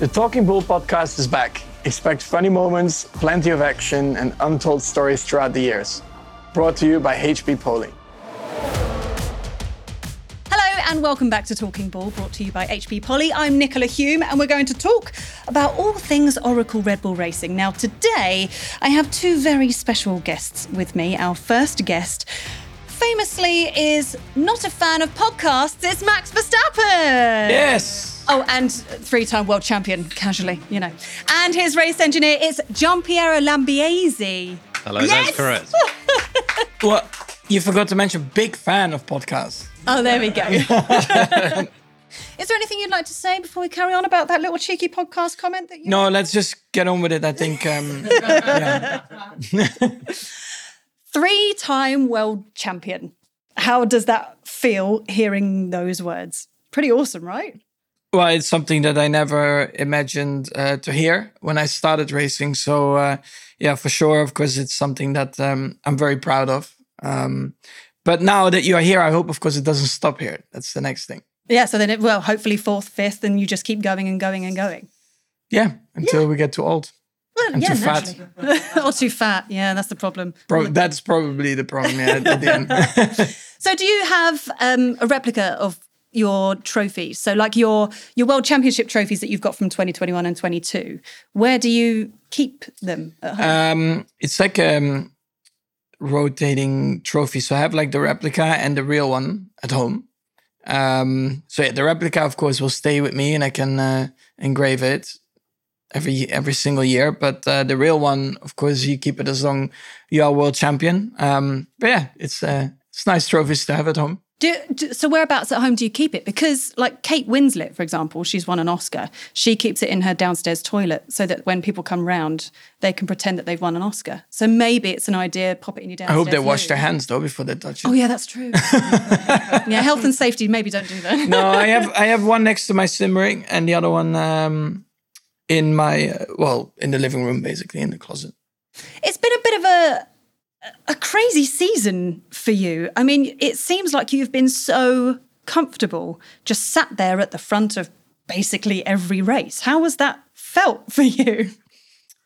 The Talking Bull podcast is back. Expect funny moments, plenty of action, and untold stories throughout the years. Brought to you by HP Poly. Hello and welcome back to Talking Bull, brought to you by HP Poly. I'm Nicola Hume, and we're going to talk about all things Oracle Red Bull Racing. Now, today I have two very special guests with me. Our first guest famously is not a fan of podcasts, it's Max Verstappen. Yes! Oh, and three-time world champion, casually, you know. And his race engineer is Gianpiero Lambiase. Hello, Yes! that's correct. Well, you forgot to mention big fan of podcasts. Oh, there we go. is there anything you'd like to say before we carry on about that little cheeky podcast comment that you? No, let's just get on with it. I think. Um. Three-time world champion. How does that feel hearing those words? Pretty awesome, right? Well, it's something that I never imagined uh, to hear when I started racing. So, uh, yeah, for sure. Of course, it's something that um, I'm very proud of. Um, but now that you are here, I hope, of course, it doesn't stop here. That's the next thing. Yeah. So then, it, will hopefully fourth, fifth, and you just keep going and going and going. Yeah, until we get too old. Well, And yeah, too fat. or too fat. Yeah, that's the problem. Pro- that's probably the problem. Yeah, at the end. So, do you have um, a replica of your trophies? So, like your your world championship trophies that you've got from 2021 and 22. Where do you keep them? At home? um, it's like um, rotating trophy. So I have like the replica and the real one at home. Um, so yeah, the replica, of course, will stay with me, and I can uh, engrave it every every single year. But uh, the real one, of course, you keep it as long you are world champion. Um, but yeah, it's uh, it's nice trophies to have at home. Do, do, so whereabouts at home do you keep it? Because like Kate Winslet, for example, she's won an Oscar. She keeps it in her downstairs toilet so that when people come round, they can pretend that they've won an Oscar. So maybe it's an idea. Pop it in your downstairs. I hope they wash their hands though before they touch it. Oh yeah, that's true. yeah, health and safety. Maybe don't do that. no, I have I have one next to my sim ring and the other one um, in my uh, well in the living room, basically in the closet. It's been a bit of a a crazy season for you. I mean, it seems like you've been so comfortable, just sat there at the front of basically every race. How was that felt for you?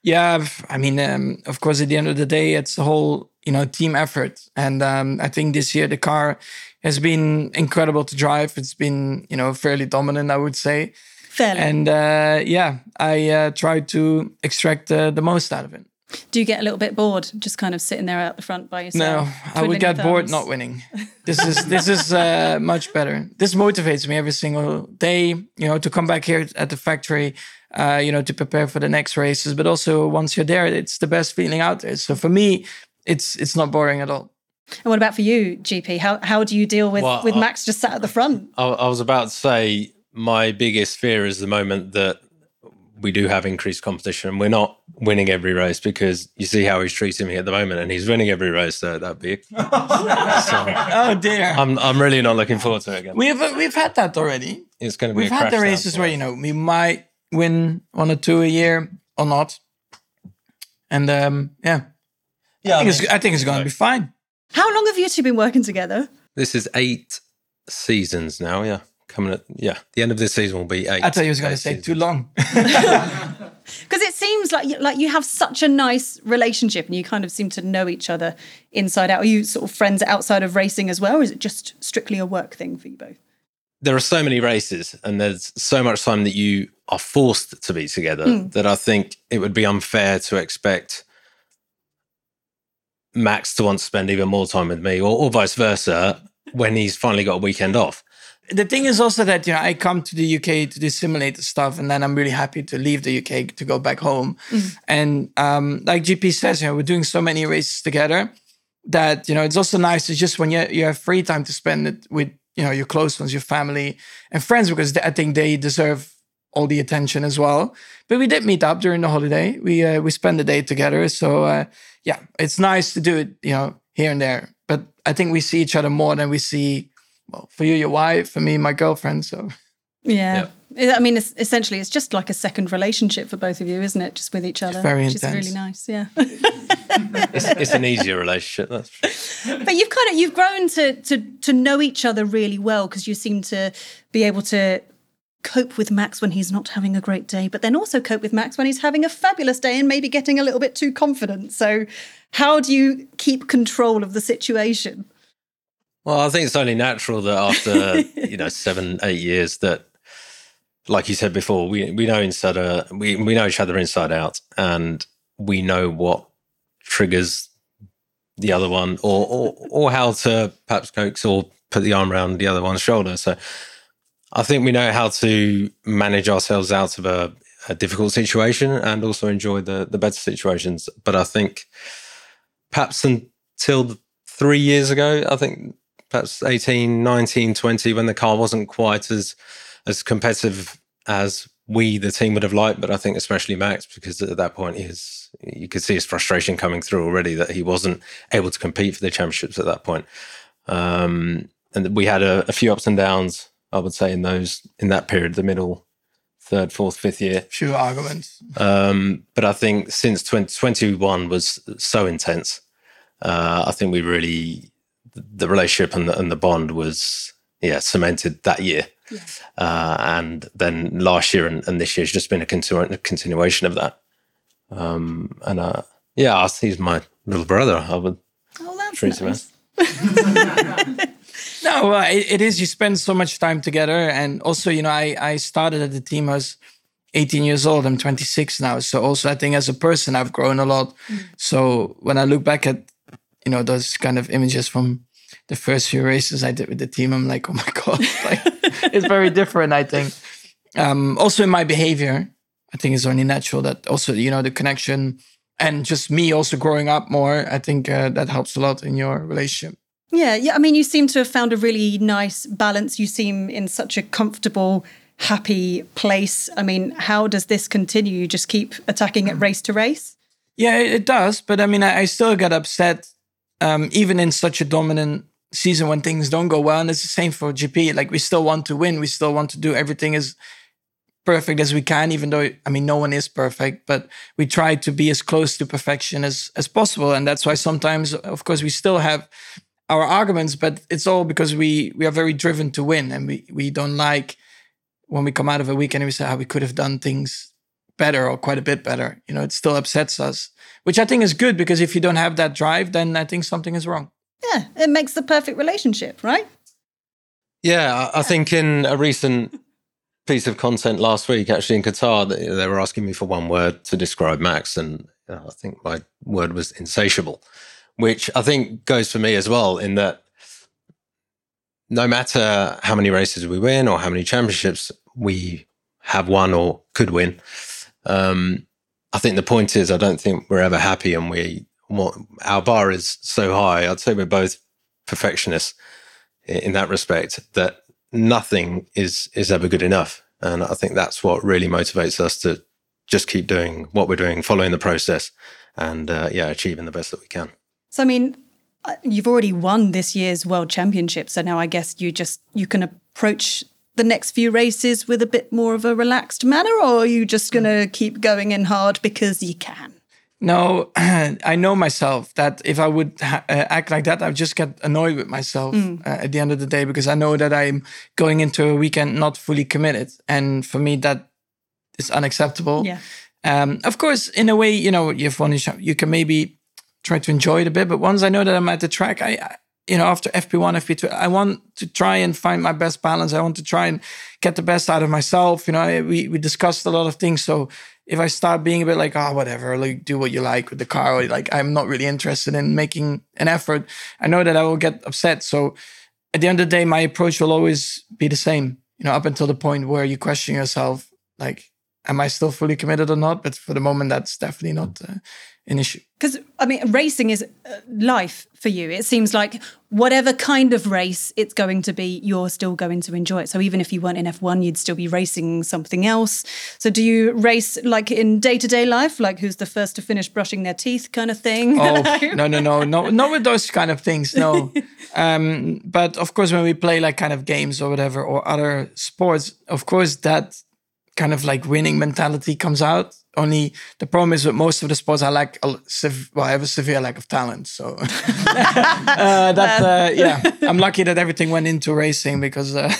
Yeah, I've- mean, um, of course, at the end of the day, it's a whole you know team effort, and um, I think this year the car has been incredible to drive. It's been you know fairly dominant, I would say, Fairly. and uh, yeah, I uh, tried to extract uh, the most out of it. Do you get a little bit bored just kind of sitting there out the front by yourself? No, I would twiddling get your bored not winning. This is this is uh, much better. This motivates me every single day. You know, to come back here at the factory. Uh, you know, to prepare for the next races, but also once you're there, it's the best feeling out there. So for me, it's it's not boring at all. And what about for you, GP? How how do you deal with Well, with I- Max just sat at the front? I, I was about to say my biggest fear is the moment that we do have increased competition. We're not winning every race because you see how he's treating me at the moment, and he's winning every race. So that'd be. so Oh dear. I'm I'm really not looking forward to it again. we've we've had that already. It's going to be. We've a had the crash down races where us. you know we might win one or two a year or not, and um, yeah, Yeah, I think it's I think it's going to be fine. How long have you two been working together? This is eight seasons now. Yeah, coming at yeah. The end of this season will be eight. I thought you was going to say seasons. too long. Because it seems like you, like you have such a nice relationship, and you kind of seem to know each other inside out. Are you sort of friends outside of racing as well, or is it just strictly a work thing for you both? there are so many races and there's so much time that you are forced to be together hmm. that I think it would be unfair to expect Max to want to spend even more time with me or, or vice versa when he's finally got a weekend off. The thing is also that you know I come to the UK to do simulator stuff, and then I'm really happy to leave the UK to go back home. And um, like GP says, you know, we're doing so many races together that you know it's also nice to just when you you have free time to spend it with you know your close ones, your family and friends, because I think they deserve all the attention as well. But we did meet up during the holiday. We uh, we spent the day together, so uh, yeah, it's nice to do it, you know, here and there. But I think we see each other more than we see well, for you, your wife, for me, my girlfriend. So Yeah. I mean, it's, essentially, it's just like a second relationship for both of you, isn't it? Just with each other, very which is really nice. Yeah. It's, it's an easier relationship. That's true. but you've kind of you've grown to to to know each other really well because you seem to be able to cope with Max when he's not having a great day, but then also cope with Max when he's having a fabulous day and maybe getting a little bit too confident. So, how do you keep control of the situation? Well, I think it's only natural that after you know seven, eight years that, like you said before, we we know inside uh, we we know each other inside out, and we know what triggers the other one, or or or how to perhaps coax or put the arm around the other one's shoulder. So I think we know how to manage ourselves out of a, a difficult situation and also enjoy the the better situations. But I think perhaps until three years ago, I think perhaps 18, 19, 20, when the car wasn't quite as as competitive as we, the team, would have liked. But I think especially Max, because at that point his you could see his frustration coming through already that he wasn't able to compete for the championships at that point. Um, and we had a, a few ups and downs I would say in those in that period, the middle third, fourth, fifth year. Few arguments. Um, but I think since 2021 was so intense, uh, I think we really the relationship and the, and the bond was yeah cemented that year. Yeah. Uh, and then last year and, and this year has just been a, continu- a continuation of that. Um, and uh, yeah, he's my little brother. I would oh, that's treat nice. as. No, uh, it, it is. You spend so much time together, and also, you know, I I started at the team. I was 18 years old. I'm 26 now. So also, I think as a person, I've grown a lot. Mm. So when I look back at, you know, those kind of images from the first few races I did with the team, I'm like, oh my god, like it's very different. I think. Um, also in my behavior, I think it's only natural that also you know the connection and just me also growing up more. I think uh, that helps a lot in your relationship. Yeah, yeah. I mean, you seem to have found a really nice balance. You seem in such a comfortable, happy place. I mean, how does this continue? You just keep attacking it race to race? Yeah, it does. But I mean, I, I still get upset, um, even in such a dominant season when things don't go well. And it's the same for GP. Like, we still want to win. We still want to do everything as perfect as we can, even though, I mean, no one is perfect, but we try to be as close to perfection as, as possible. And that's why sometimes, of course, we still have our arguments, but it's all because we we are very driven to win, and we we don't like when we come out of a weekend and we say how oh, we could have done things better or quite a bit better. You know, it still upsets us, which I think is good because if you don't have that drive, then I think something is wrong. Yeah, it makes the perfect relationship, right? Yeah, I think in a recent piece of content last week, actually in Qatar, they were asking me for one word to describe Max, and I think my word was insatiable which I think goes for me as well, in that no matter how many races we win or how many championships we have won or could win, um, I think the point is I don't think we're ever happy, and we our bar is so high. I'd say we're both perfectionists in that respect that nothing is is ever good enough, and I think that's what really motivates us to just keep doing what we're doing, following the process, and uh, yeah, achieving the best that we can. So, I mean, uh, you've already won this year's World Championship. So now I guess you just, you can approach the next few races with a bit more of a relaxed manner, or are you just going to keep going in hard because you can? No, I know myself that if I would ha- uh, act like that, I would just get annoyed with myself mm. uh, at the end of the day because I know that I'm going into a weekend not fully committed. And for me, that is unacceptable. Yeah. Um, of course, in a way, you know, you've won, you can maybe try to enjoy it a bit. But once I know that I'm at the track, I, I you know, after FP1, FP2, I want to try and find my best balance. I want to try and get the best out of myself. You know, we we discussed a lot of things. So if I start being a bit like, oh, whatever, like do what you like with the car, or like I'm not really interested in making an effort, I know that I will get upset. So at the end of the day, my approach will always be the same. You know, up until the point where you question yourself, like, am I still fully committed or not? But for the moment, that's definitely not. Uh, an issue. Because I mean, racing is uh, life for you. It seems like whatever kind of race it's going to be, you're still going to enjoy it. So even if you weren't in F1, you'd still be racing something else. So do you race like in day to day life, like who's the first to finish brushing their teeth, kind of thing? Oh no, no, no, no, not with those kind of things. No, um, but of course, when we play like kind of games or whatever or other sports, of course that kind of like winning mentality comes out only the problem is with most of the sports I like well I have a severe lack of talent so uh, that uh, yeah I'm lucky that everything went into racing because uh,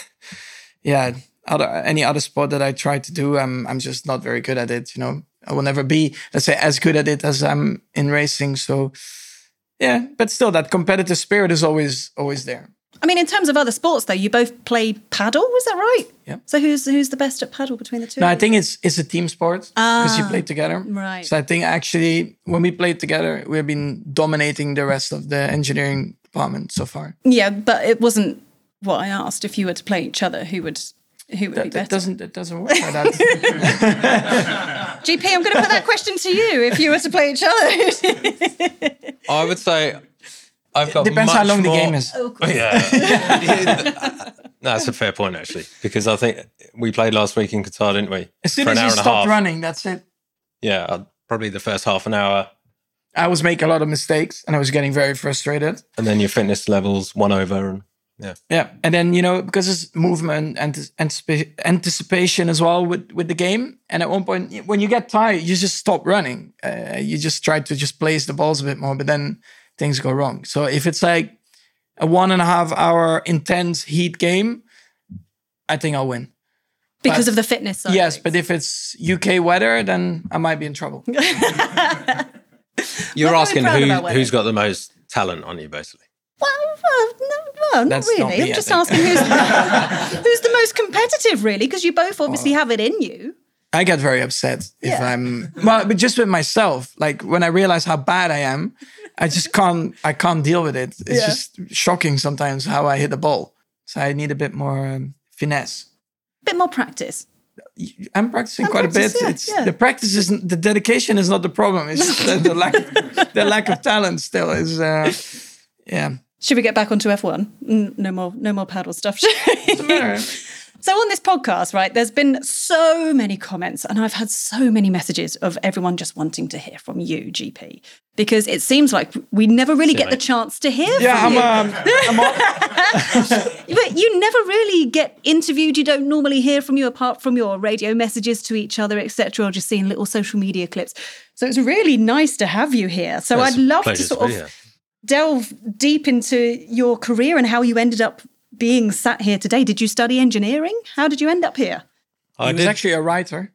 yeah other any other sport that I try to do, I'm I'm just not very good at it. You know, I will never be, let's say, as good at it as I'm in racing. So, yeah, but still, that competitive spirit is always always there. I mean, in terms of other sports, though, you both play padel. Was that right? Yeah. So who's who's the best at padel between the two? No, I think it's it's a team sport because you Ah, play together. right. So I think actually when we played together, we've been dominating the rest of the engineering department so far. Yeah, but it wasn't what I asked. If you were to play each other, who would who would be That, that better? doesn't that doesn't work like that. GP, I'm going to put that question to you. If you were to play each other, I would say I've got Depends how much long the game is. Yeah. That's a fair point, actually, because I think we played last week in Qatar, didn't we? As soon For an as you hour and a stop running, that's it. Yeah, uh, probably the first half an hour, I was making a lot of mistakes and I was getting very frustrated. and then your fitness levels one over, and yeah, Yeah, and then you know because it's movement and anticipa- anticipation as well with with the game. And at one point, when you get tired, you just stop running. Uh, you just try to just place the balls a bit more, but then things go wrong. So if it's like a one and a half hour intense heat game, I think I'll win. because But- of the fitness side. yes, but if it's UK weather, then I might be in trouble. you're very asking proud who, who's got the most talent on you, basically. well, well, no, well, not That's not really. me, I'm just asking who's who's the most competitive, really, because you both obviously have it in you. I get very upset if Yeah. I'm well, but just with myself. Like when I realize how bad I am, I just can't. I can't deal with it. It's Yeah. just shocking sometimes how I hit the ball. So I need a bit more um, finesse. A bit more practice. I'm practicing And quite practice, a bit. yeah, it's yeah. the practice is the dedication is not the problem. It's the, the lack the lack of talent still is. Uh, yeah, Should we get back onto F1? Mm, No more, no more padel stuff. doesn't matter. So on this podcast, right, there's been so many comments, and I've had so many messages of everyone just wanting to hear from you, GP, because it seems like we never really get the chance to hear Yeah, from I'm. you. Um, I'm all- But you never really get interviewed. You don't normally hear from you apart from your radio messages to each other, etc., or just seeing little social media clips. So it's really nice to have you here. So It's I'd love to sort be of here. delve deep into your career and how you ended up being sat here today. Did you study engineering? How did you end up here? I he was did. actually a writer.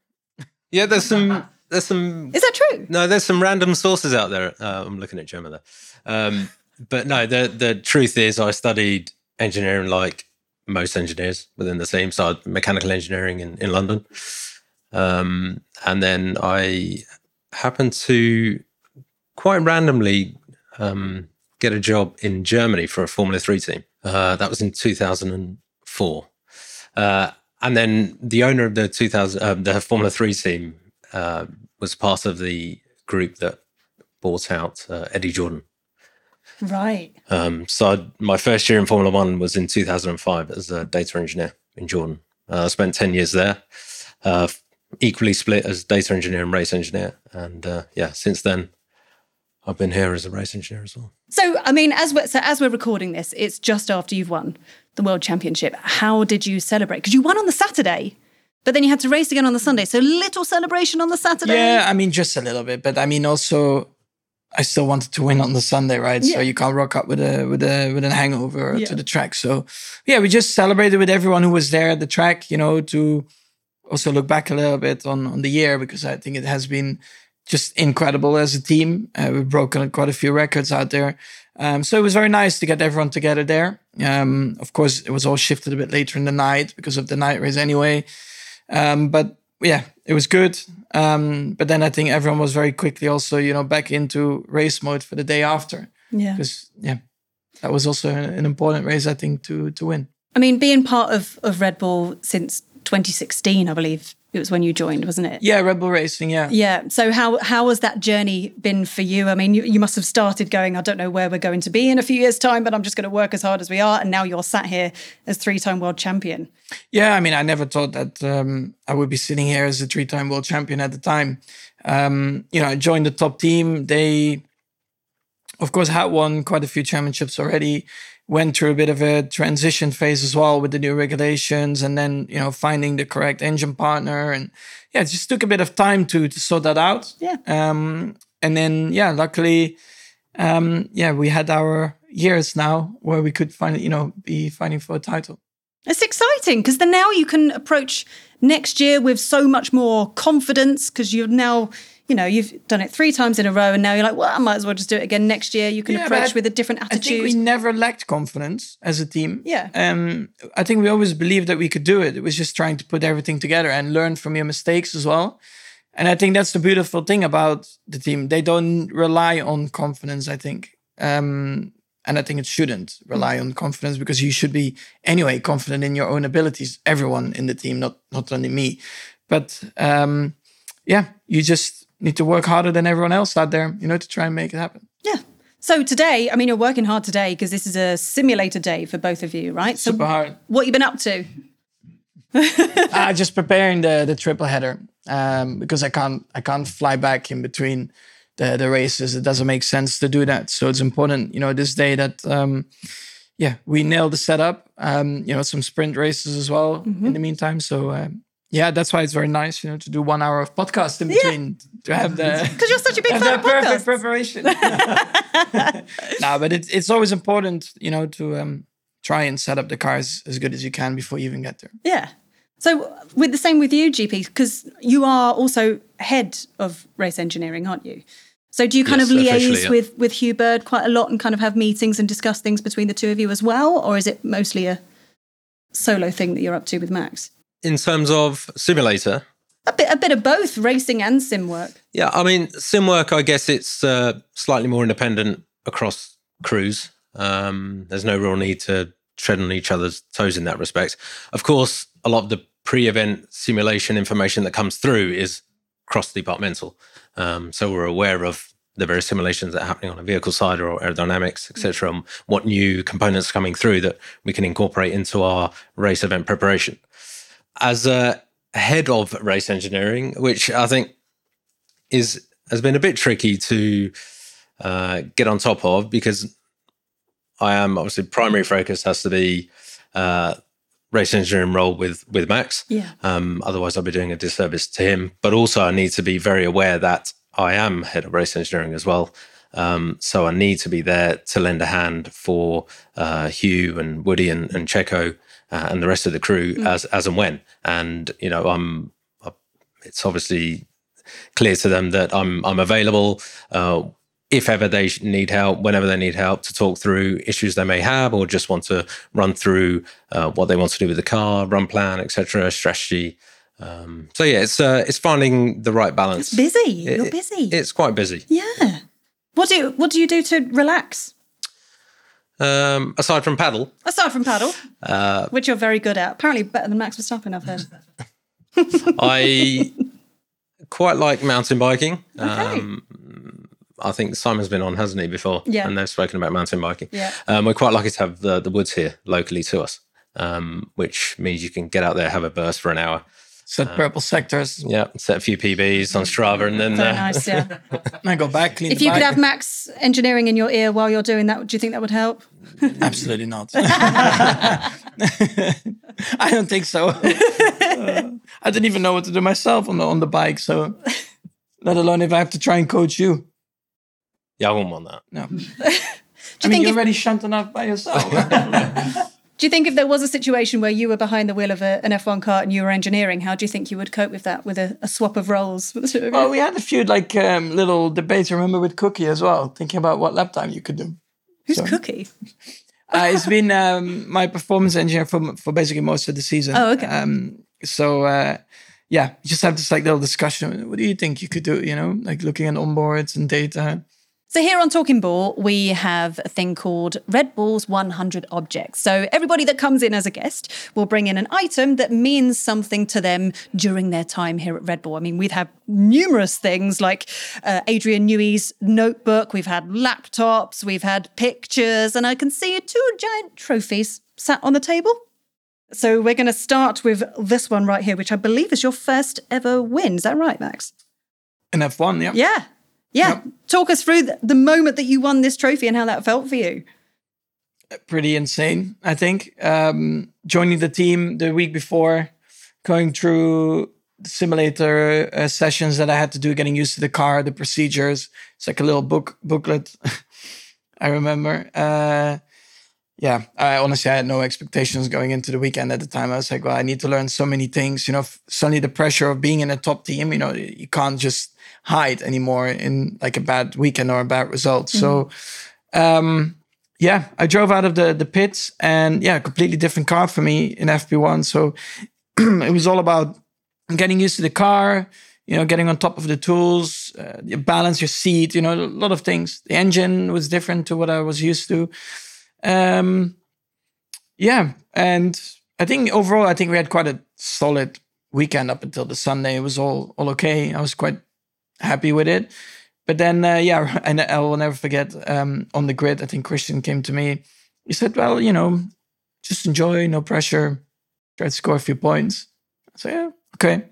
yeah, there's some there's some Is that true? No, there's some random sources out there. Uh, I'm looking at Gemma there. Um, but no, the the truth is, I studied engineering like most engineers within the team. So mechanical engineering in, in London. Um, and then I happened to quite randomly um, get a job in Germany for a Formula Three team. Uh, that was in 2004. Uh, and then the owner of the 2000, um, the Formula Three team uh, was part of the group that bought out uh, Eddie Jordan. Right. Um, so I, my first year in Formula One was in 2005 as a data engineer in Jordan. Uh, I spent 10 years there, uh, equally split as data engineer and race engineer. And uh, yeah, since then, I've been here as a race engineer as well. So, I mean, as we're, so as we're recording this, it's just after you've won the World Championship. How did you celebrate? Because you won on the Saturday, but then you had to race again on the Sunday. So little celebration on the Saturday. Yeah, I mean, just a little bit, but I mean, also, I still wanted to win on the Sunday, right? Yeah. So you can't rock up with a with a with a hangover Yeah. to the track. So yeah, we just celebrated with everyone who was there at the track, you know, to also look back a little bit on on the year because I think it has been just incredible as a team. Uh, we've broken quite a few records out there. Um, so it was very nice to get everyone together there. Um, of course, it was all shifted a bit later in the night because of the night race anyway. Um, but yeah, it was good. Um, but then I think everyone was very quickly also, you know, back into race mode for the day after Yeah. because yeah, that was also an important race I think to to win. I mean, being part of, of Red Bull since 2016, I believe it was when you joined, wasn't it? Yeah, Red Bull Racing. Yeah, Yeah. So how how has that journey been for you? I mean, you, you must have started going, I don't know where we're going to be in a few years' time, but I'm just going to work as hard as we are. And now you're sat here as three-time world champion. Yeah, I mean, I never thought that um, I would be sitting here as a three-time world champion at the time. Um, you know, I joined the top team. They, of course, had won quite a few championships already. Went through a bit of a transition phase as well with the new regulations, and then you know finding the correct engine partner, and yeah, it just took a bit of time to to sort that out. Yeah. Um, and then yeah, luckily, um, yeah, we had our years now where we could find you know be fighting for a title. It's exciting because then now you can approach next year with so much more confidence because you're now, you know, you've done it three times in a row and now you're like, well, I might as well just do it again next year. You can Yeah, approach with a different attitude. I think we never lacked confidence as a team. Yeah. Um, I think we always believed that we could do it. It was just trying to put everything together and learn from your mistakes as well. And I think that's the beautiful thing about the team. They don't rely on confidence, I think. Um, and I think it shouldn't rely on confidence because you should be anyway confident in your own abilities. Everyone in the team, not not only me. But um, yeah, you just need to work harder than everyone else out there, you know, to try and make it happen. yeah. So today, I mean, you're working hard today because this is a simulator day for both of you, right? So Super hard. what you been up to? uh, just preparing the the triple header um, because I can't I can't fly back in between the the races. It doesn't make sense to do that. So it's important, you know, this day that um, yeah we nailed the setup. Um, you know, some sprint races as well in the meantime. So. Um, yeah, that's why it's very nice, you know, to do one hour of podcast in between to have the Because you're such a big have fan the of perfect podcasts. preparation. no, but it's it's always important, you know, to um, try and set up the cars as good as you can before you even get there. Yeah. So with the same with you, GP, because you are also head of race engineering, aren't you? So do you kind Yes, of liaise yeah. with with Hugh Bird quite a lot and kind of have meetings and discuss things between the two of you as well, or is it mostly a solo thing that you're up to with Max? In terms of simulator, A bit, a bit of both racing and sim work. Yeah, I mean, sim work, I guess it's uh, slightly more independent across crews. Um, there's no real need to tread on each other's toes in that respect. Of course, a lot of the pre event simulation information that comes through is cross departmental. Um, so we're aware of the various simulations that are happening on a vehicle side or aerodynamics, etc., and what new components are coming through that we can incorporate into our race event preparation. As a head of race engineering, which I think is has been a bit tricky to uh, get on top of because I am obviously primary focus has to be uh, race engineering role with with Max. Yeah. Um, otherwise, I'll be doing a disservice to him. But also, I need to be very aware that I am head of race engineering as well. Um, so I need to be there to lend a hand for uh, Hugh and Woody and, and Checo uh, and the rest of the crew as as and when. And you know, I'm. It's obviously clear to them that I'm I'm available. Uh, if ever they need help, whenever they need help to talk through issues they may have, or just want to run through uh, what they want to do with the car, run plan, etc., strategy. Um, so yeah, it's uh, it's finding the right balance. It's busy. You're It- busy. It's quite busy. yeah. What do you, what do you do to relax Um, aside from padel, aside from padel, uh, which you're very good at? Apparently better than Max Verstappen, I've heard. I quite like mountain biking. Um, I think Simon's been on, hasn't he, before? Yeah. And they've spoken about mountain biking. Yeah. Um, we're quite lucky to have the, the woods here locally to us, um, which means you can get out there, have a burst for an hour. Set purple sectors. Yeah, set a few PBs on Strava, and then Very uh, nice, yeah. I go back, clean If the you could have Max engineering in your ear while you're doing that, do you think that would help? Absolutely not. I don't think so. Uh, I didn't even know what to do myself on the on the bike, so let alone if I have to try and coach you. yeah, I wouldn't want that. No. I you mean, think you're if, already shunt enough by yourself. Do you think if there was a situation where you were behind the wheel of a, an F1 car and you were engineering, how do you think you would cope with that with a, a swap of roles? of well, we had a few like um, little debates. Remember with Cookie as well, thinking about what lap time you could do. Who's so- Cookie? Uh, it's been um, my performance engineer for for basically most of the season. Oh, okay. Um, so uh, yeah, just have this like little discussion. What do you think you could do? You know, like looking at onboards and data. So here on Talking Bull, we have a thing called Red Bull's 100 Objects. So everybody that comes in as a guest will bring in an item that means something to them during their time here at Red Bull. I mean, we've had numerous things like uh, Adrian Newey's notebook, we've had laptops, we've had pictures, and I can see two giant trophies sat on the table. So we're going to start with this one right here, which I believe is your first ever win. Is that right, Max? In F1, yeah. Yeah. Yeah. Yep. Talk us through the, moment that you won this trophy and how that felt for you. Pretty insane, I think. Um, joining the team the week before, going through the simulator uh, sessions that I had to do, getting used to the car, the procedures. It's like a little book booklet. I remember. Uh, yeah, I honestly I had no expectations going into the weekend at the time. I was like, well, I need to learn so many things. You know, suddenly the pressure of being in a top team. You know, you can't just hide anymore in like a bad weekend or a bad result. So, um, yeah, I drove out of the the pits, and yeah, completely different car for me in FP1. So it was all about getting used to the car. You know, getting on top of the tools, uh, you balance your seat. You know, a lot of things. The engine was different to what I was used to. Um, yeah, and I think overall, I think we had quite a solid weekend up until the Sunday. It was all all okay. I was quite happy with it. But then, uh, yeah, and I will never forget um, on the grid. I think Christian came to me. He said, "Well, you know, just enjoy, no pressure. Try to score a few points." Said, "Yeah, okay."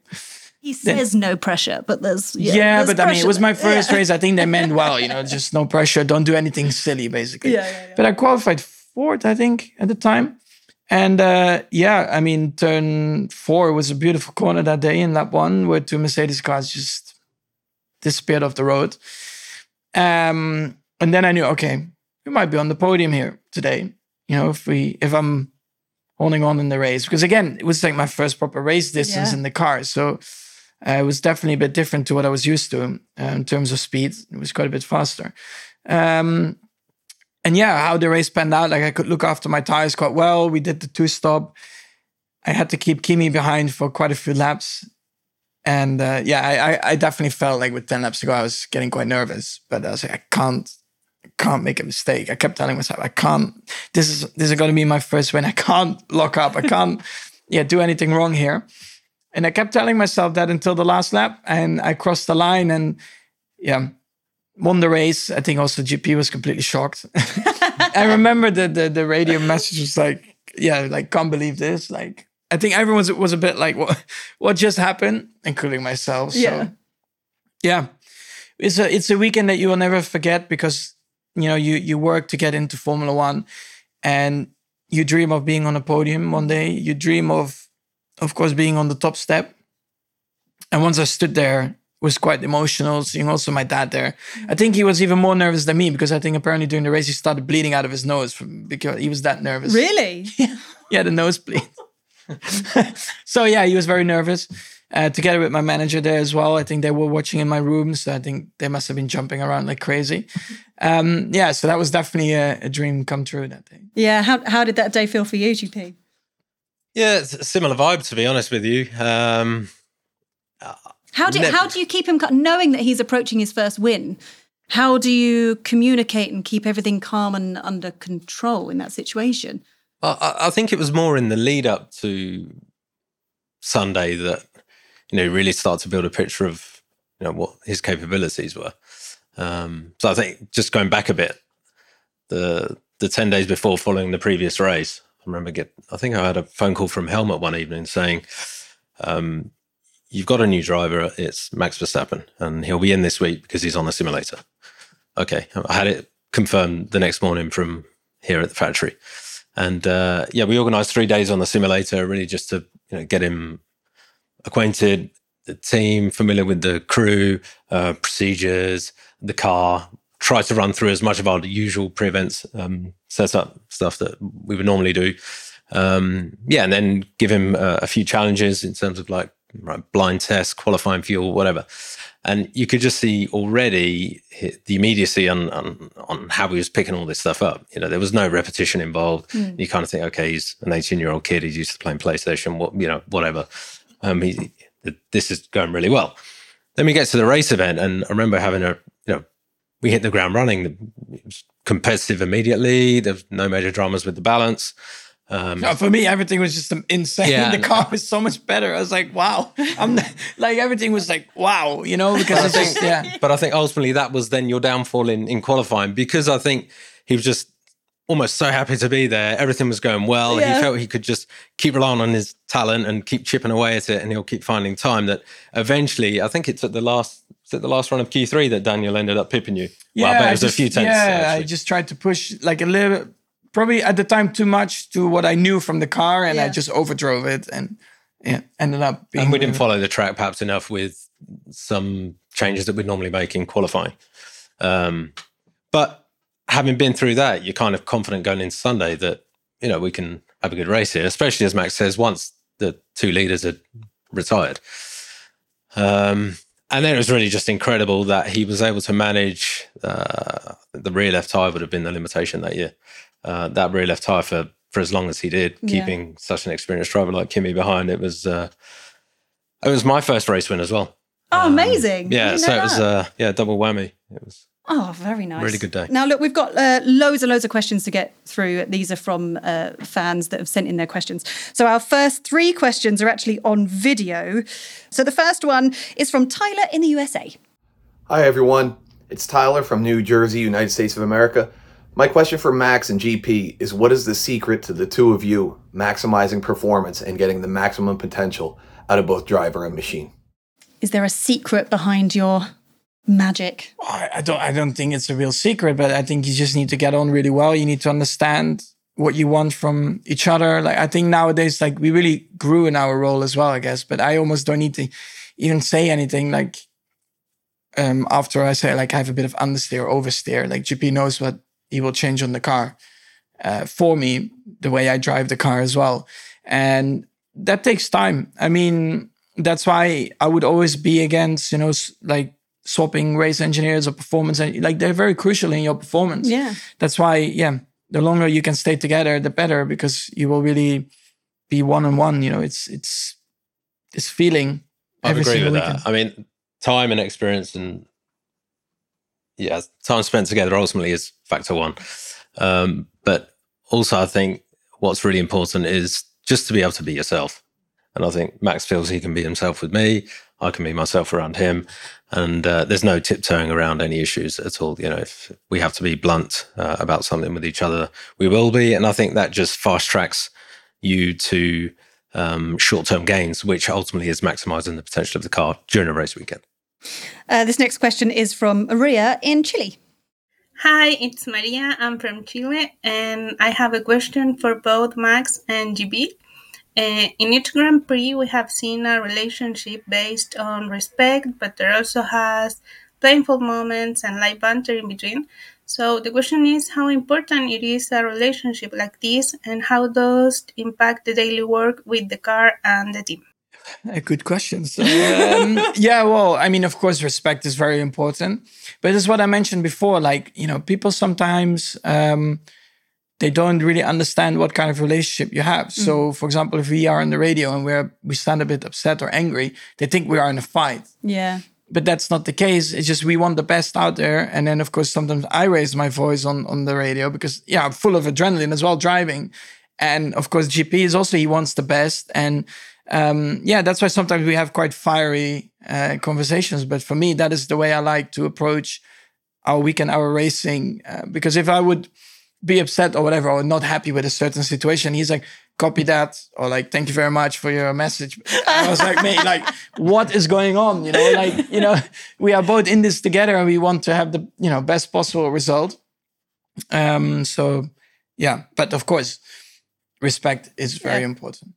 He says no pressure, but there's yeah, Yeah, there's but I mean, it was my first Yeah. race. I think they meant well, you know, just no pressure, don't do anything silly, basically. Yeah, yeah, yeah. But I qualified fourth, I think, at the time. And uh, yeah, I mean, turn four was a beautiful corner that day in lap one, where two Mercedes cars just disappeared off the road. Um, and then I knew, okay, we might be on the podium here today. You know, if we if I'm holding on in the race, because again, it was like my first proper race distance Yeah. in the car, so uh, it was definitely a bit different to what I was used to uh, in terms of speed. It was quite a bit faster. Um, and yeah, how the race panned out, like I could look after my tires quite well. We did the two stop. I had to keep Kimi behind for quite a few laps. And uh, yeah, I, I, definitely felt like with 10 laps to go, I was getting quite nervous. But I was like, I can't, I can't make a mistake. I kept telling myself, I can't, this is this is gonna be my first win. I can't lock up. I can't yeah, do anything wrong here. And I kept telling myself that until the last lap. And I crossed the line and yeah, won the race. I think also GP was completely shocked. I remember the, the the radio message was like, yeah, like can't believe this. Like I think everyone was, was a bit like, what what just happened, including myself. So Yeah. yeah. It's a it's a weekend that you will never forget because you know you you work to get into Formula One and you dream of being on a podium one day. You dream of of course being on the top step. And once I stood there, it was quite emotional, seeing also my dad there. I think he was even more nervous than me because I think apparently during the race he started bleeding out of his nose from, because he was that nervous. Really? He had a nosebleed. so yeah, he was very nervous. Uh, together with my manager there as well. I think they were watching in my room, so I think they must have been jumping around like crazy. Um, yeah, so that was definitely a, a dream come true that day. Yeah. How how did that day feel for you, GP? Yeah, it's a similar vibe to be honest with you. Um, How do Never- how do you keep him knowing that he's approaching his first win? How do you communicate and keep everything calm and under control in that situation? I- I, think it was more in the lead up to Sunday that you know really start to build a picture of you know what his capabilities were. Um, so I think just going back a bit, the the ten days before following the previous race, remember get I think I had a phone call from Helmut one evening saying, um, "You've got a new driver. It's Max Verstappen, and he'll be in this week because he's on the simulator." Okay, I had it confirmed the next morning from here at the factory. And uh, yeah, we organised three days on the simulator, really just to you know get him acquainted, the team, familiar with the crew, uh, procedures, the car. Try to run through as much of our usual pre-events um, setup stuff that we would normally do. Um, yeah, and then give him uh, a few challenges in terms of like right, blind test, qualifying fuel, whatever. And you could just see already the immediacy on, on on how he was picking all this stuff up. You know, there was no repetition involved. You kind of think, okay, he's an 18 year old kid. He's used to playing PlayStation. What you know, whatever. Um, he, this is going really well. Then we get to the race event, and I remember having a you know, we hit the ground running. It was competitive immediately. There's no major dramas with the balance. Um, No, for me, everything was just insane. Yeah. the car was so much better. I was like, wow. I'm like everything was like, wow, you know, because it's just yeah. But I think ultimately that was then your downfall in, in qualifying because I think he was just almost so happy to be there. Everything was going well. Yeah. He felt he could just keep relying on his talent and keep chipping away at it and he'll keep finding time that eventually I think it's at the last was it the last run of Q3 that Daniel ended up pipping you. well, I bet I it was just, a few tenths. Yeah, I just tried to push like a little, probably at the time too much to what I knew from the car, and I just overdrove it, and yeah, ended up being. and we didn't follow the track perhaps enough with some changes that we'd normally make in qualifying. Um, but having been through that, you're kind of confident going into Sunday that you know we can have a good race here, especially as Max says once the two leaders had retired. Um, and then it was really just incredible that he was able to manage uh, the rear left tire would have been the limitation that year. Uh, that rear left tire for for as long as he did, Yeah. keeping such an experienced driver like Kimi behind. It was uh, it was my first race win as well. Oh, amazing. Um, Yeah, so know it was uh, yeah double whammy. It was Oh, very nice. Really good day. Now, look, we've got uh, loads and loads of questions to get through. These are from uh, fans that have sent in their questions. So, our first three questions are actually on video. So, the first one is from Tyler in the USA. Hi, everyone. It's Tyler from New Jersey, United States of America. My question for Max and GP is what is the secret to the two of you maximizing performance and getting the maximum potential out of both driver and machine? Is there a secret behind your magic? I I don't I don't think it's a real secret, but I think you just need to get on really well. You need to understand what you want from each other. Like I think nowadays, like we really grew in our role as well, I guess. But I almost don't need to even say anything. Like um after I say like I have a bit of understeer or oversteer, like GP knows what he will change on the car uh, for me, the way I drive the car as well. And that takes time. I mean, that's why I would always be against, you know, like swapping race engineers or performance. En- like they're very crucial in your performance. Yeah. That's why, yeah, the longer you can stay together, the better because you will really be one on one. You know, it's it's this feeling. I agree with weekend. that. I mean, time and experience and yeah, time spent together ultimately is factor one. Um, but also, I think what's really important is just to be able to be yourself. And I think Max feels he can be himself with me. I can be myself around him. And uh, there's no tiptoeing around any issues at all. You know, if we have to be blunt uh, about something with each other, we will be. And I think that just fast tracks you to um, short term gains, which ultimately is maximizing the potential of the car during a race weekend. Uh, this next question is from Maria in Chile. Hi, it's Maria. I'm from Chile, and I have a question for both Max and GP. Uh, in each Grand Prix, we have seen a relationship based on respect, but there also has painful moments and light banter in between. So the question is how important it is a relationship like this, and how does it impact the daily work with the car and the team? Good questions. Um, yeah, well, I mean, of course, respect is very important, but it's what I mentioned before. Like, you know, people sometimes um, they don't really understand what kind of relationship you have. So, for example, if we are on the radio and we're we stand a bit upset or angry, they think we are in a fight. Yeah. But that's not the case. It's just we want the best out there. And then, of course, sometimes I raise my voice on on the radio because, yeah, I'm full of adrenaline as well driving. And of course, GP is also he wants the best. And um, yeah, that's why sometimes we have quite fiery uh, conversations. But for me, that is the way I like to approach our weekend hour racing. Uh, because if I would be upset or whatever, or not happy with a certain situation, he's like, copy that, or like, thank you very much for your message. I was like, mate, like, what is going on? You know, like, you know, we are both in this together and we want to have the, you know, best possible result. Um, so yeah, but of course, respect is very Yeah. important.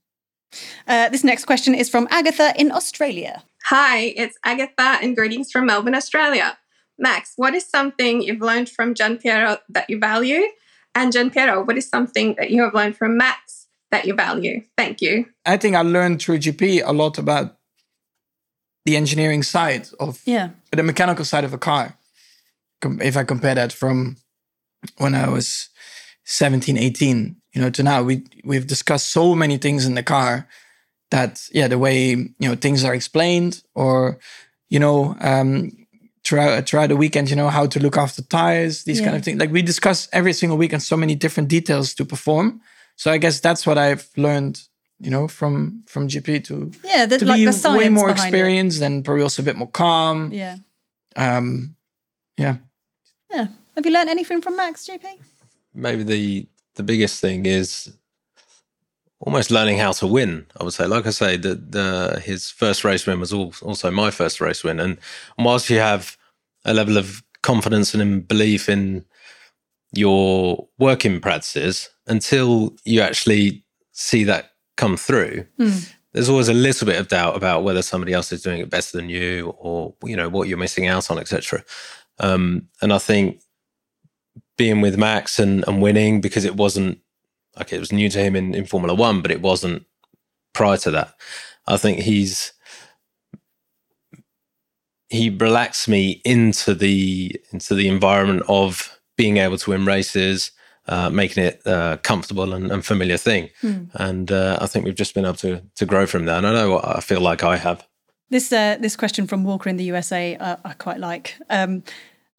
Uh, this next question is from Agatha in Australia. Hi, it's Agatha and greetings from Melbourne, Australia. Max, what is something you've learned from Gian Piero that you value? And Gian Piero, what is something that you have learned from Max that you value? Thank you. I think I learned through GP a lot about the engineering side of Yeah. the mechanical side of a car. If I compare that from when I was 17, 18, you know, to now, we we've discussed so many things in the car that yeah, the way you know things are explained, or you know, um, throughout throughout the weekend, you know, how to look after tires, these kind of things. Like we discuss every single weekend so many different details to perform. So I guess that's what I've learned, you know, from from GP to Yeah, the, to like be the science way more behind experienced and probably also a bit more calm. Yeah. Um, yeah. Yeah. Have you learned anything from Max, GP? maybe the the biggest thing is almost learning how to win. I would say, like I say, the, the his first race win was al- also my first race win, and whilst you have a level of confidence and belief in your working practices, until you actually see that come through, there's always a little bit of doubt about whether somebody else is doing it better than you, or you know what you're missing out on, etc. Um, and I think being with Max and, and winning because it wasn't okay, it was new to him in, in Formula One, but it wasn't prior to that. I think he's he relaxed me into the into the environment of being able to win races, uh, making it a comfortable and, and familiar thing. And uh, I think we've just been able to to grow from there. And I know what I feel like I have. This uh, this question from Walker in the USA uh, I quite like. Um,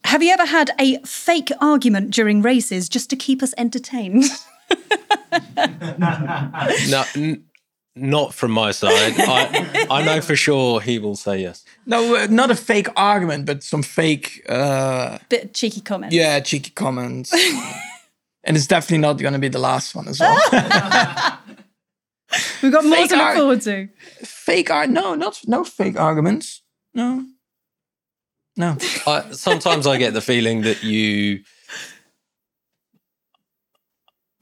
have you ever had a fake argument during races just to keep us entertained? No, n- not from my side. I, I know for sure he will say yes. No, uh, not a fake argument, but some fake, uh, Bit cheeky comment. yeah, cheeky comments. and it's definitely not going to be the last one as well. We've got more Fake to look ar- forward to. fake art? No, not no fake arguments. No, no. I, sometimes I get the feeling that you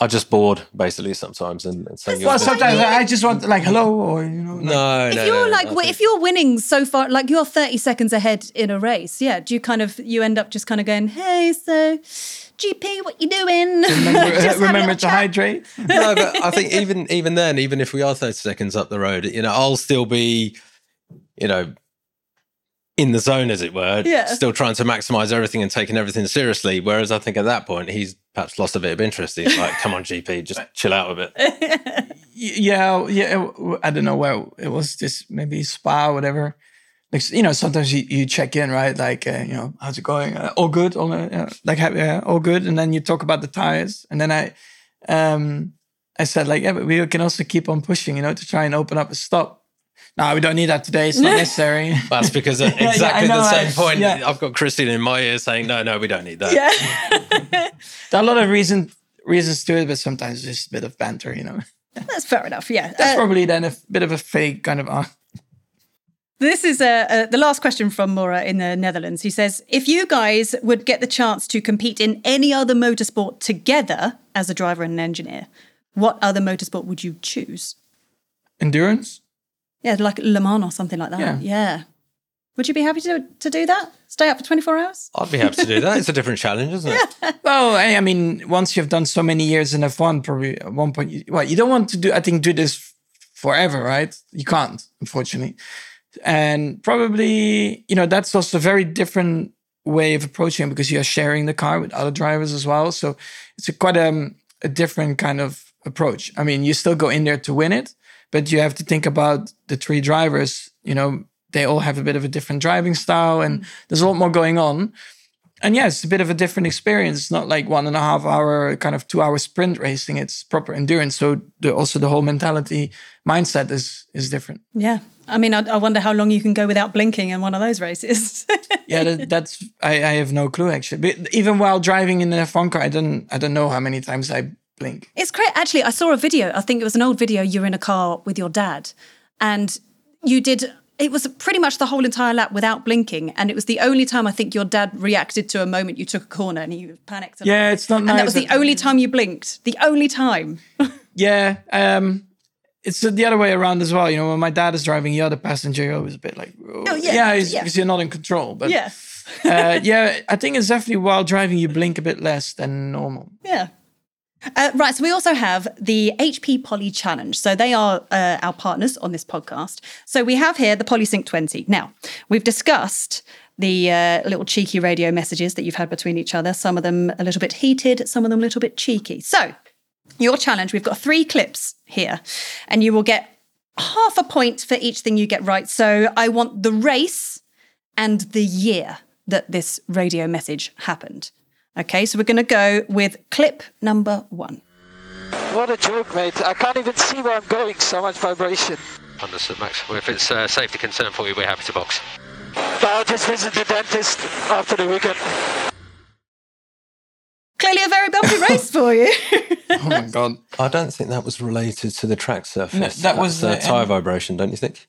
are just bored, basically. Sometimes, and, and saying Well, sometimes I just want like hello or you know. like- no, If no, you're no, like, I w- if you're winning so far, like you're 30 seconds ahead in a race, yeah, do you kind of, you end up just kind of going, hey, so GP, what you doing? remember, Just a remember to chat. hydrate. no, but I think even even then, even if we are thirty seconds up the road, you know, I'll still be, you know, in the zone, as it were, Yeah. still trying to maximize everything and taking everything seriously. Whereas I think at that point, he's perhaps lost a bit of interest. He's like, "Come on, GP, just chill out a bit." Yeah, yeah. I don't know where it was. Just maybe Spa, or whatever. Like you know, sometimes you, you check in, right? Like uh, you know, how's it going? Uh, all good, all uh, like yeah, all good. And then you talk about the tires, and then I, um, I said like, yeah, but we can also keep on pushing, you know, to try and open up a stop. No, we don't need that today. It's not necessary. That's because at yeah, I exactly know, the same I- point, yeah. I've got Christian in my ear saying, "No, no, we don't need that." yeah. there are a lot of reason reasons to it, but sometimes it's just a bit of banter, you know. That's fair enough. Yeah. That's Uh, probably then a f- bit of a fake kind of. Uh, This is uh, uh, the last question from Mora in the Netherlands. He says, if you guys would get the chance to compete in any other motorsport together as a driver and an engineer, what other motorsport would you choose? endurance. Yeah, like Le Mans or something like that. Yeah. Yeah. Would you be happy to, to do that? Stay up for 24 hours? I'd be happy to do that. It's a different challenge, isn't it? Well, I, I mean, once you've done so many years in F1, probably at one point, you, well, you don't want to do, I think, do this forever, right? You can't, unfortunately. And probably, you know, that's also a very different way of approaching it because you're sharing the car with other drivers as well. So it's a quite um, a different kind of approach. I mean, you still go in there to win it, but you have to think about the three drivers, you know, they all have a bit of a different driving style and mm. there's a lot more going on. And yeah, it's a bit of a different experience. It's not like one and a half hour kind of two hour sprint racing. It's proper endurance. So the, also the whole mentality mindset is is different. Yeah. I mean, I, I wonder how long you can go without blinking in one of those races. Yeah, that, that's I, I have no clue actually. But even while driving in an F1 car, I don't I don't know how many times I blink. It's great. Actually, I saw a video. I think it was an old video. You were in a car with your dad, and you did. It was pretty much the whole entire lap without blinking, and it was the only time I think your dad reacted to a moment you took a corner and he panicked. Yeah, it's not and that was the only time you blinked. The only time. Yeah, um, it's the other way around as well. You know, when my dad is driving, the other passenger you're always a bit like, oh, yeah, yeah, it's yeah. because you're not in control. But yeah, uh, yeah, I think it's definitely while driving you blink a bit less than normal. yeah. Uh, right, so we also have the HP Poly Challenge. So they are uh, our partners on this podcast. So we have here the PolySync 20. Now, we've discussed the uh, little cheeky radio messages that you've had between each other, some of them a little bit heated, some of them a little bit cheeky. So, your challenge, we've got three clips here, and you will get half a point for each thing you get right. So, I want the race and the year that this radio message happened. Okay, so we're going to go with clip number one. What a joke, mate. I can't even see where I'm going, so much vibration. Understood, Max. Well, if it's a safety concern for you, we're happy to box. But I'll just visit the dentist after the weekend. Clearly, a very bumpy race for you. Oh my god! I don't think that was related to the track surface. that was the- uh, tire vibration, don't you think?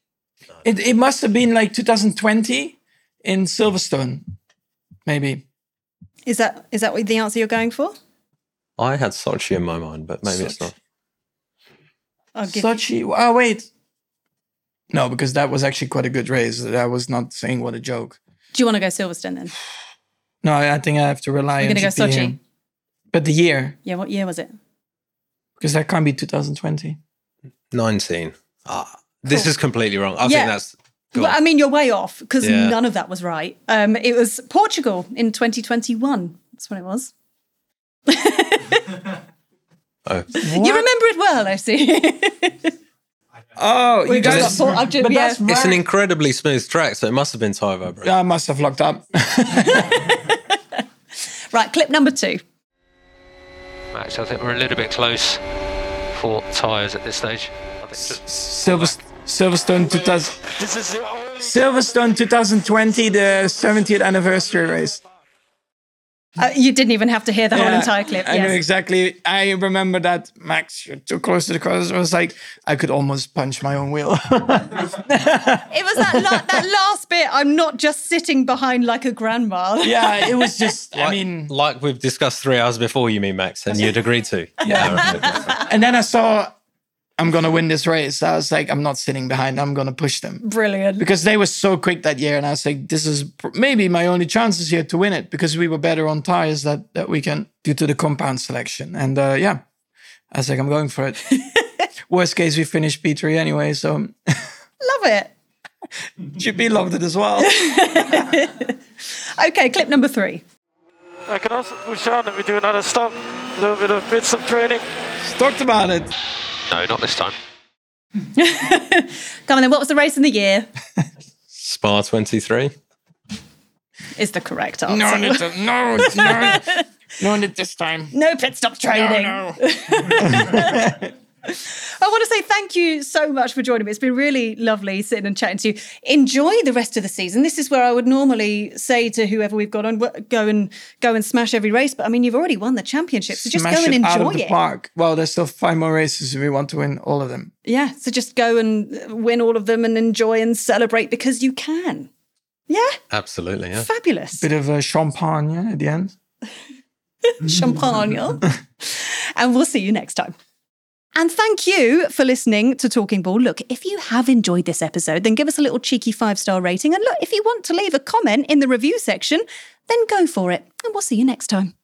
It it must have been like 2020 in Silverstone, maybe. Is that is that what the answer you're going for? I had Sochi in my mind, but maybe it's not. I'll give Sochi. Oh wait, no, because that was actually quite a good race. I was not saying what a joke. Do you want to go Silverstone then? No, I I think I have to rely We're on going to go Sochi. here. But the year, Yeah, what year was it? because that can't be 2020. 19. Ah, this is completely wrong. I Yeah. think that's. Go Well. I mean, you're way off because Yeah. none of that was right. Um, it was Portugal in 2021. That's when it was. Oh. You remember it well, I see. Oh, you just guys. got Port- I've just- but yeah. that's It's an incredibly smooth track, so it must have been tire vibration. I must have locked up. right, clip number two. Max, I think we're a little bit close for tyres at this stage. I think just- Silver, Silverstone 2000, This is the only Silverstone 2020, the 70th anniversary race. Uh, you didn't even have to hear the whole entire clip. I know exactly. I remember that Max, you're too close to the cross. I was like, I could almost punch my own wheel. It was that, la- that last bit. I'm not just sitting behind like a grandma. yeah, it was just. I mean, like we've discussed three hours before, you mean, Max, and you'd agreed to. Yeah. and then I saw I'm gonna win this race. I was like, I'm not sitting behind. I'm gonna push them Brilliant. because they were so quick that year, and I was like, this is maybe my only chances here to win it because we were better on tires that that weekend due to the compound selection. And uh, yeah, I was like, I'm going for it. Worst case, we finished P3 anyway, so Love it. GP loved it as well. Okay, clip number three. I can also push on and we do another stop. A little bit of bits of training. Talked about it. No, not this time. Come on then, what was the race in the year? Spa 23. Is the correct answer. No, need to, no, no, no need this time. No pit stop training. No, no. I want to say thank you so much for joining me. It's been really lovely sitting and chatting to you. Enjoy the rest of the season. This is where I would normally say to whoever we've got on, go and go and smash every race. But I mean, you've already won the championship, so just Smash go and it out of enjoy the it. park. Well, there's still five more races. and We want to win all of them. Yeah, so just go and uh, win all of them and enjoy and celebrate because you can. Yeah, Absolutely, yeah. fabulous. Bit of a champagne yeah, at the end. champagne. and we'll see you next time. And thank you for listening to Talking Bull. Look, if you have enjoyed this episode, then give us a little cheeky five star rating. And look, if you want to leave a comment in the review section, then go for it. And we'll see you next time.